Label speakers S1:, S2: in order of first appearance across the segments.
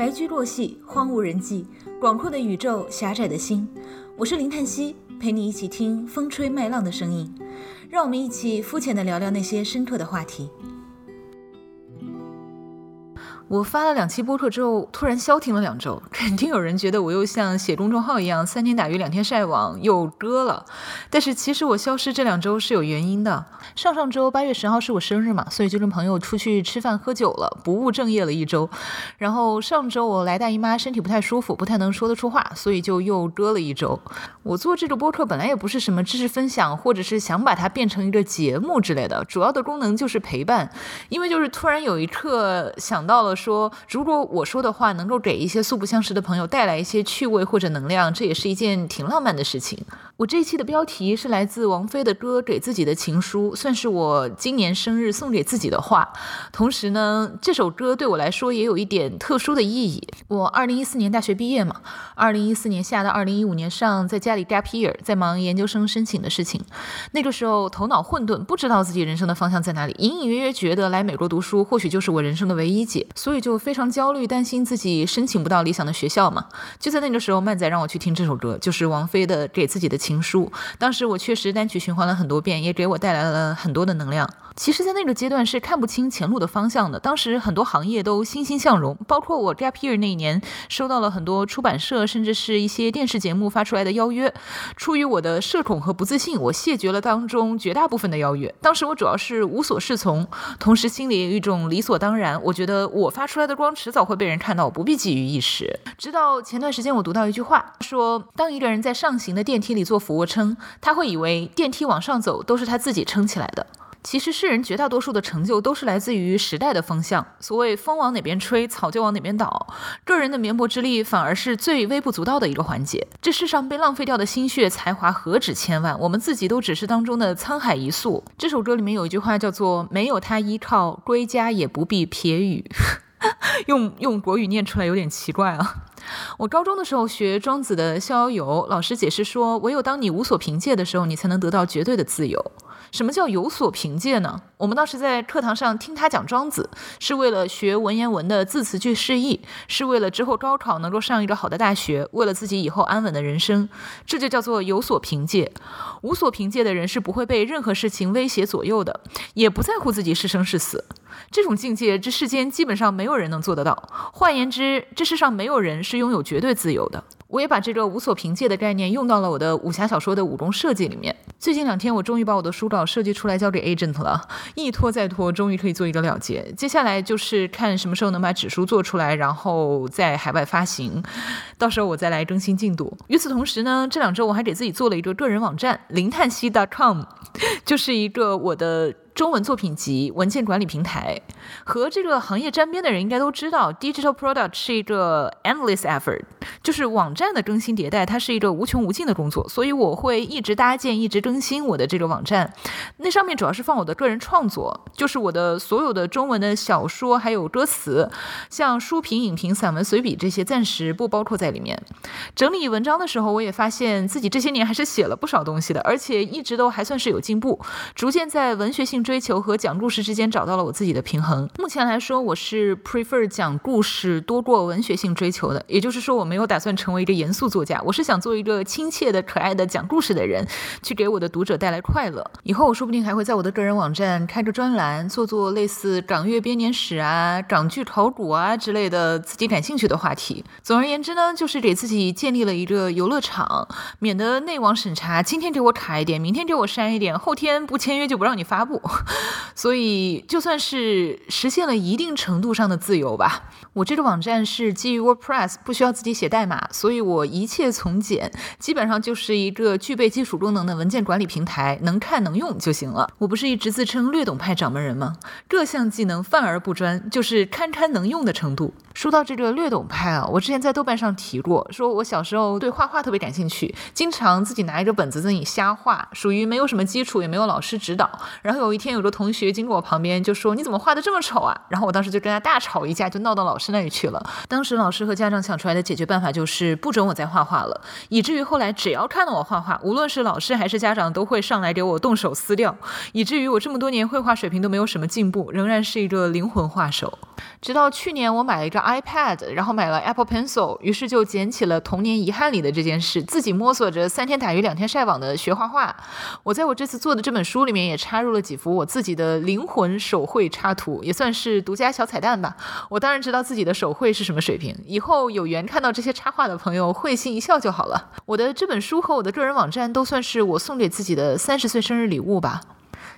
S1: 白驹过隙，荒无人迹，广阔的宇宙，狭窄的心。我是林叹息，陪你一起听风吹麦浪的声音。让我们一起肤浅的聊聊那些深刻的话题。我发了两期播客之后，突然消停了两周，肯定有人觉得我又像写公众号一样，三天打鱼两天晒网又割了。但是其实我消失这两周是有原因的。上上周八月十号是我生日嘛，所以就跟朋友出去吃饭喝酒了，不务正业了一周。然后上周我来大姨妈，身体不太舒服，不太能说得出话，所以就又割了一周。我做这个播客本来也不是什么知识分享，或者是想把它变成一个节目之类的，主要的功能就是陪伴。因为就是突然有一刻想到了。说，如果我说的话能够给一些素不相识的朋友带来一些趣味或者能量，这也是一件挺浪漫的事情。我这一期的标题是来自王菲的歌《给自己的情书》，算是我今年生日送给自己的话。同时呢，这首歌对我来说也有一点特殊的意义。我二零一四年大学毕业嘛，二零一四年下到二零一五年上，在家里 gap year，在忙研究生申请的事情。那个时候头脑混沌，不知道自己人生的方向在哪里，隐隐约约觉得来美国读书或许就是我人生的唯一解，所以就非常焦虑，担心自己申请不到理想的学校嘛。就在那个时候，曼仔让我去听这首歌，就是王菲的《给自己的情》。情书，当时我确实单曲循环了很多遍，也给我带来了很多的能量。其实，在那个阶段是看不清前路的方向的。当时很多行业都欣欣向荣，包括我 gap year 那一年，收到了很多出版社甚至是一些电视节目发出来的邀约。出于我的社恐和不自信，我谢绝了当中绝大部分的邀约。当时我主要是无所适从，同时心里有一种理所当然。我觉得我发出来的光迟早会被人看到，我不必急于一时。直到前段时间，我读到一句话，说当一个人在上行的电梯里做。俯卧撑，他会以为电梯往上走都是他自己撑起来的。其实世人绝大多数的成就都是来自于时代的风向。所谓风往哪边吹，草就往哪边倒。个人的绵薄之力反而是最微不足道的一个环节。这世上被浪费掉的心血才华何止千万，我们自己都只是当中的沧海一粟。这首歌里面有一句话叫做“没有他依靠，归家也不必撇雨”。用用国语念出来有点奇怪啊。我高中的时候学庄子的《逍遥游》，老师解释说，唯有当你无所凭借的时候，你才能得到绝对的自由。什么叫有所凭借呢？我们当时在课堂上听他讲庄子，是为了学文言文的字词句释义，是为了之后高考能够上一个好的大学，为了自己以后安稳的人生，这就叫做有所凭借。无所凭借的人是不会被任何事情威胁左右的，也不在乎自己是生是死。这种境界，这世间基本上没有人能做得到。换言之，这世上没有人是拥有绝对自由的。我也把这个无所凭借的概念用到了我的武侠小说的武功设计里面。最近两天，我终于把我的书稿设计出来交给 agent 了，一拖再拖，终于可以做一个了结。接下来就是看什么时候能把纸书做出来，然后在海外发行，到时候我再来更新进度。与此同时呢，这两周我还给自己做了一个个人网站，零叹息 .com，就是一个我的。中文作品集文件管理平台，和这个行业沾边的人应该都知道，digital product 是一个 endless effort，就是网站的更新迭代，它是一个无穷无尽的工作，所以我会一直搭建、一直更新我的这个网站。那上面主要是放我的个人创作，就是我的所有的中文的小说还有歌词，像书评、影评、散文、随笔这些暂时不包括在里面。整理文章的时候，我也发现自己这些年还是写了不少东西的，而且一直都还算是有进步，逐渐在文学性。追求和讲故事之间找到了我自己的平衡。目前来说，我是 prefer 讲故事多过文学性追求的。也就是说，我没有打算成为一个严肃作家，我是想做一个亲切的、可爱的讲故事的人，去给我的读者带来快乐。以后我说不定还会在我的个人网站开个专栏，做做类似港乐编年史啊、港剧考古啊之类的自己感兴趣的话题。总而言之呢，就是给自己建立了一个游乐场，免得内网审查今天给我卡一点，明天给我删一点，后天不签约就不让你发布。所以，就算是实现了一定程度上的自由吧。我这个网站是基于 WordPress，不需要自己写代码，所以我一切从简，基本上就是一个具备基础功能的文件管理平台，能看能用就行了。我不是一直自称略懂派掌门人吗？各项技能泛而不专，就是堪堪能用的程度。说到这个略懂派啊，我之前在豆瓣上提过，说我小时候对画画特别感兴趣，经常自己拿一个本子在那里瞎画，属于没有什么基础，也没有老师指导。然后有一天有个同学经过我旁边就说：“你怎么画的这么丑啊？”然后我当时就跟他大吵一架，就闹到老师那里去了。当时老师和家长想出来的解决办法就是不准我再画画了，以至于后来只要看到我画画，无论是老师还是家长都会上来给我动手撕掉，以至于我这么多年绘画水平都没有什么进步，仍然是一个灵魂画手。直到去年我买了一个 iPad，然后买了 Apple Pencil，于是就捡起了童年遗憾里的这件事，自己摸索着三天打鱼两天晒网的学画画。我在我这次做的这本书里面也插入了几幅我自己的灵魂手绘插图，也算是独家小彩蛋吧。我当然知道自己的手绘是什么水平，以后有缘看到这些插画的朋友会心一笑就好了。我的这本书和我的个人网站都算是我送给自己的三十岁生日礼物吧。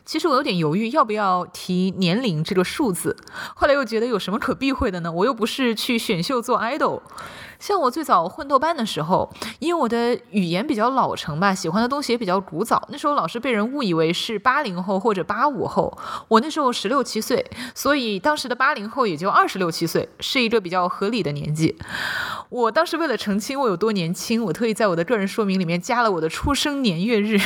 S1: 其实我有点犹豫要不要提年龄这个数字，后来又觉得有什么可避讳的呢？我又不是去选秀做 idol。像我最早混豆瓣的时候，因为我的语言比较老成吧，喜欢的东西也比较古早，那时候老是被人误以为是八零后或者八五后。我那时候十六七岁，所以当时的八零后也就二十六七岁，是一个比较合理的年纪。我当时为了澄清我有多年轻，我特意在我的个人说明里面加了我的出生年月日。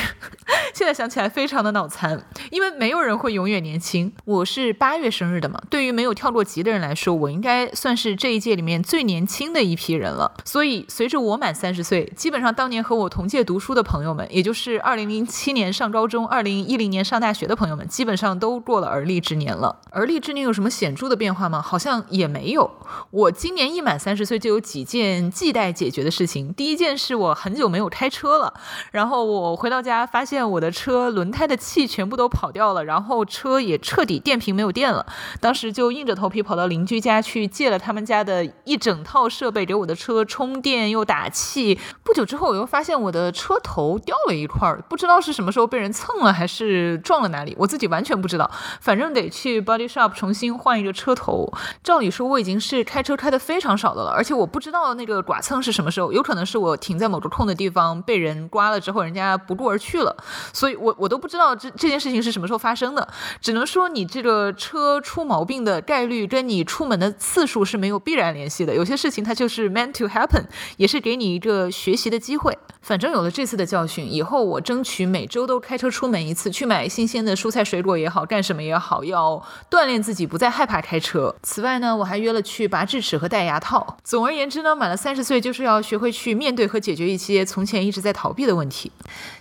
S1: 现在想起来非常的脑残，因为没有人会永远年轻。我是八月生日的嘛，对于没有跳过级的人来说，我应该算是这一届里面最年轻的一批人。了，所以随着我满三十岁，基本上当年和我同届读书的朋友们，也就是二零零七年上高中、二零一零年上大学的朋友们，基本上都过了而立之年了。而立之年有什么显著的变化吗？好像也没有。我今年一满三十岁，就有几件亟待解决的事情。第一件是我很久没有开车了，然后我回到家发现我的车轮胎的气全部都跑掉了，然后车也彻底电瓶没有电了。当时就硬着头皮跑到邻居家去借了他们家的一整套设备给我的。车充电又打气，不久之后我又发现我的车头掉了一块，不知道是什么时候被人蹭了还是撞了哪里，我自己完全不知道，反正得去 body shop 重新换一个车头。照理说我已经是开车开的非常少的了，而且我不知道那个剐蹭是什么时候，有可能是我停在某个空的地方被人刮了之后，人家不顾而去了，所以我我都不知道这这件事情是什么时候发生的，只能说你这个车出毛病的概率跟你出门的次数是没有必然联系的，有些事情它就是 meant。To happen 也是给你一个学习的机会。反正有了这次的教训，以后我争取每周都开车出门一次，去买新鲜的蔬菜水果也好，干什么也好，要锻炼自己，不再害怕开车。此外呢，我还约了去拔智齿和戴牙套。总而言之呢，满了三十岁就是要学会去面对和解决一些从前一直在逃避的问题。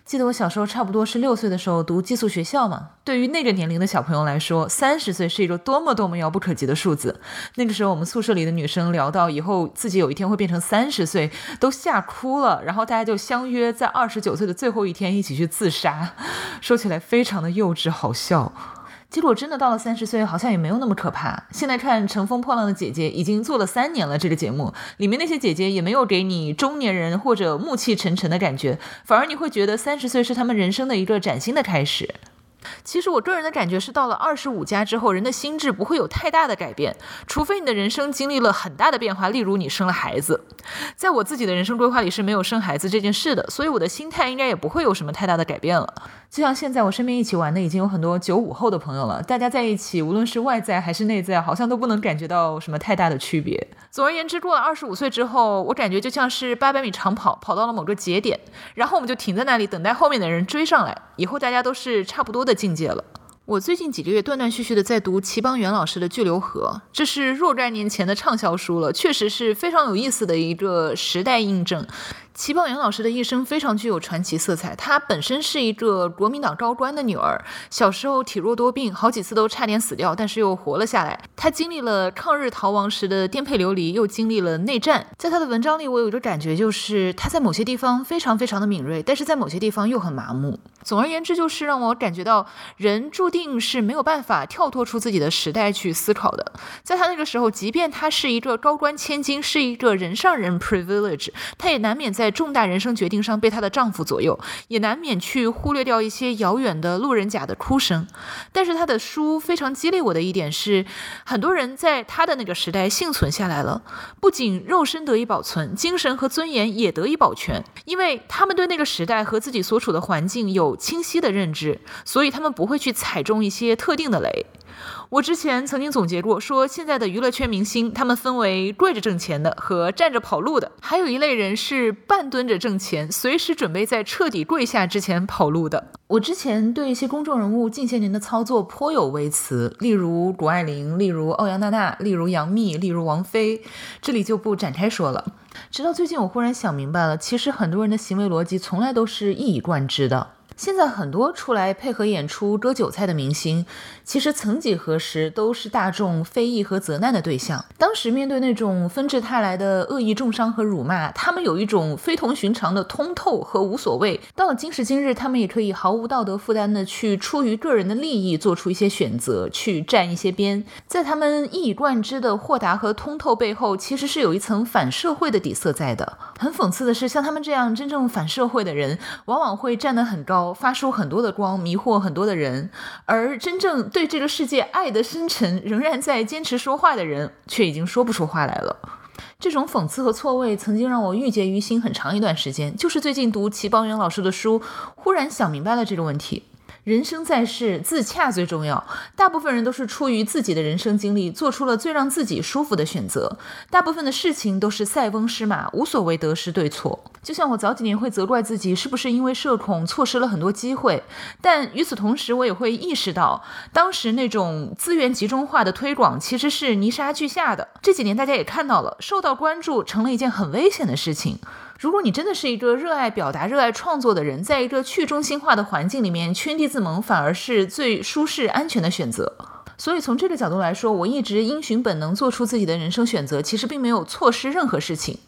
S1: 记得我小时候差不多是六岁的时候读寄宿学校嘛，对于那个年龄的小朋友来说，三十岁是一个多么多么遥不可及的数字。那个时候我们宿舍里的女生聊到以后自己有一天会变成三十岁，都吓哭了。然后大家就相约在二十九岁的最后一天一起去自杀，说起来非常的幼稚好笑。结果真的到了三十岁，好像也没有那么可怕。现在看《乘风破浪的姐姐》已经做了三年了，这个节目里面那些姐姐也没有给你中年人或者暮气沉沉的感觉，反而你会觉得三十岁是他们人生的一个崭新的开始。其实我个人的感觉是，到了二十五加之后，人的心智不会有太大的改变，除非你的人生经历了很大的变化，例如你生了孩子。在我自己的人生规划里是没有生孩子这件事的，所以我的心态应该也不会有什么太大的改变了。就像现在我身边一起玩的已经有很多九五后的朋友了，大家在一起，无论是外在还是内在，好像都不能感觉到什么太大的区别。总而言之，过了二十五岁之后，我感觉就像是八百米长跑，跑到了某个节点，然后我们就停在那里等待后面的人追上来，以后大家都是差不多的境界了。我最近几个月断断续续的在读齐邦媛老师的《巨流河》，这是若干年前的畅销书了，确实是非常有意思的一个时代印证。齐宝元老师的一生非常具有传奇色彩。她本身是一个国民党高官的女儿，小时候体弱多病，好几次都差点死掉，但是又活了下来。她经历了抗日逃亡时的颠沛流离，又经历了内战。在她的文章里，我有一个感觉，就是她在某些地方非常非常的敏锐，但是在某些地方又很麻木。总而言之，就是让我感觉到人注定是没有办法跳脱出自己的时代去思考的。在她那个时候，即便她是一个高官千金，是一个人上人 privilege，她也难免在。在重大人生决定上被她的丈夫左右，也难免去忽略掉一些遥远的路人甲的哭声。但是她的书非常激励我的一点是，很多人在她的那个时代幸存下来了，不仅肉身得以保存，精神和尊严也得以保全，因为他们对那个时代和自己所处的环境有清晰的认知，所以他们不会去踩中一些特定的雷。我之前曾经总结过，说现在的娱乐圈明星，他们分为跪着挣钱的和站着跑路的，还有一类人是半蹲着挣钱，随时准备在彻底跪下之前跑路的。我之前对一些公众人物近些年的操作颇有微词，例如谷爱凌，例如欧阳娜娜，例如杨幂，例如王菲，这里就不展开说了。直到最近，我忽然想明白了，其实很多人的行为逻辑从来都是一以贯之的。现在很多出来配合演出割韭菜的明星，其实曾几何时都是大众非议和责难的对象。当时面对那种纷至沓来的恶意重伤和辱骂，他们有一种非同寻常的通透和无所谓。到了今时今日，他们也可以毫无道德负担的去出于个人的利益做出一些选择，去站一些边。在他们一以贯之的豁达和通透背后，其实是有一层反社会的底色在的。很讽刺的是，像他们这样真正反社会的人，往往会站得很高。发出很多的光，迷惑很多的人，而真正对这个世界爱的深沉，仍然在坚持说话的人，却已经说不出话来了。这种讽刺和错位，曾经让我郁结于心很长一段时间。就是最近读齐邦媛老师的书，忽然想明白了这个问题。人生在世，自洽最重要。大部分人都是出于自己的人生经历，做出了最让自己舒服的选择。大部分的事情都是塞翁失马，无所谓得失对错。就像我早几年会责怪自己，是不是因为社恐错失了很多机会？但与此同时，我也会意识到，当时那种资源集中化的推广其实是泥沙俱下的。这几年大家也看到了，受到关注成了一件很危险的事情。如果你真的是一个热爱表达、热爱创作的人，在一个去中心化的环境里面圈地自萌，反而是最舒适、安全的选择。所以从这个角度来说，我一直因循本能做出自己的人生选择，其实并没有错失任何事情。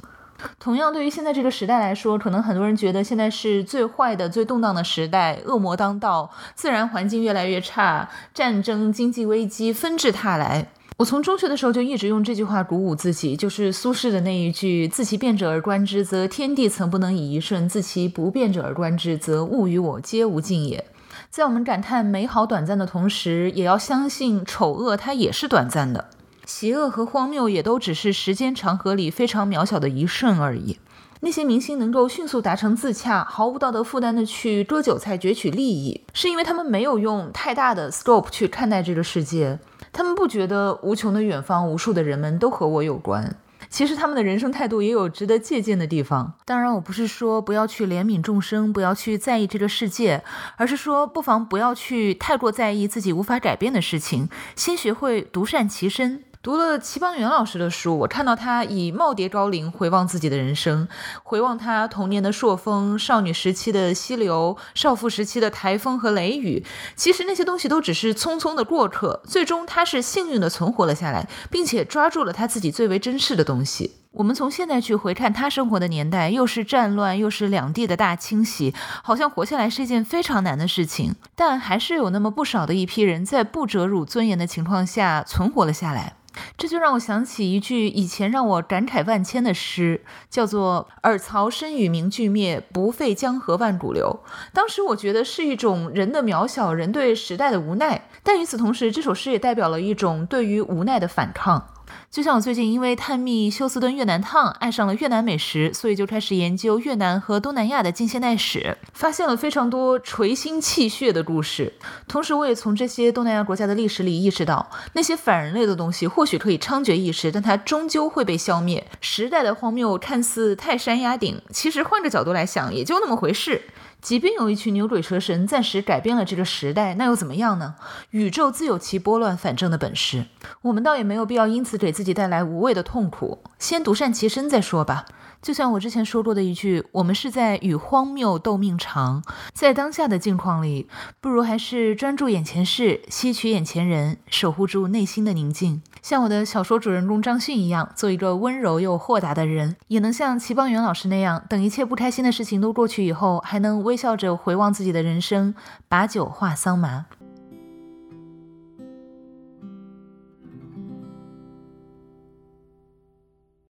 S1: 同样，对于现在这个时代来说，可能很多人觉得现在是最坏的、最动荡的时代，恶魔当道，自然环境越来越差，战争、经济危机纷至沓来。我从中学的时候就一直用这句话鼓舞自己，就是苏轼的那一句：“自其变者而观之，则天地曾不能以一瞬；自其不变者而观之，则物与我皆无尽也。”在我们感叹美好短暂的同时，也要相信丑恶它也是短暂的，邪恶和荒谬也都只是时间长河里非常渺小的一瞬而已。那些明星能够迅速达成自洽，毫无道德负担的去割韭菜攫取利益，是因为他们没有用太大的 scope 去看待这个世界。他们不觉得无穷的远方、无数的人们都和我有关。其实他们的人生态度也有值得借鉴的地方。当然，我不是说不要去怜悯众生，不要去在意这个世界，而是说不妨不要去太过在意自己无法改变的事情，先学会独善其身。读了齐邦媛老师的书，我看到他以耄耋高龄回望自己的人生，回望他童年的朔风、少女时期的溪流、少妇时期的台风和雷雨。其实那些东西都只是匆匆的过客，最终他是幸运的存活了下来，并且抓住了他自己最为珍视的东西。我们从现在去回看他生活的年代，又是战乱，又是两地的大清洗，好像活下来是一件非常难的事情。但还是有那么不少的一批人在不折辱尊严的情况下存活了下来。这就让我想起一句以前让我感慨万千的诗，叫做“尔曹身与名俱灭，不废江河万古流”。当时我觉得是一种人的渺小，人对时代的无奈。但与此同时，这首诗也代表了一种对于无奈的反抗。就像我最近因为探秘休斯敦越南烫，爱上了越南美食，所以就开始研究越南和东南亚的近现代史，发现了非常多垂心泣血的故事。同时，我也从这些东南亚国家的历史里意识到，那些反人类的东西或许可以猖獗一时，但它终究会被消灭。时代的荒谬看似泰山压顶，其实换个角度来想，也就那么回事。即便有一群牛鬼蛇神暂时改变了这个时代，那又怎么样呢？宇宙自有其拨乱反正的本事，我们倒也没有必要因此给自己带来无谓的痛苦。先独善其身再说吧。就像我之前说过的一句，我们是在与荒谬斗命长。在当下的境况里，不如还是专注眼前事，吸取眼前人，守护住内心的宁静。像我的小说主人公张迅一样，做一个温柔又豁达的人，也能像齐邦媛老师那样，等一切不开心的事情都过去以后，还能微笑着回望自己的人生，把酒话桑麻。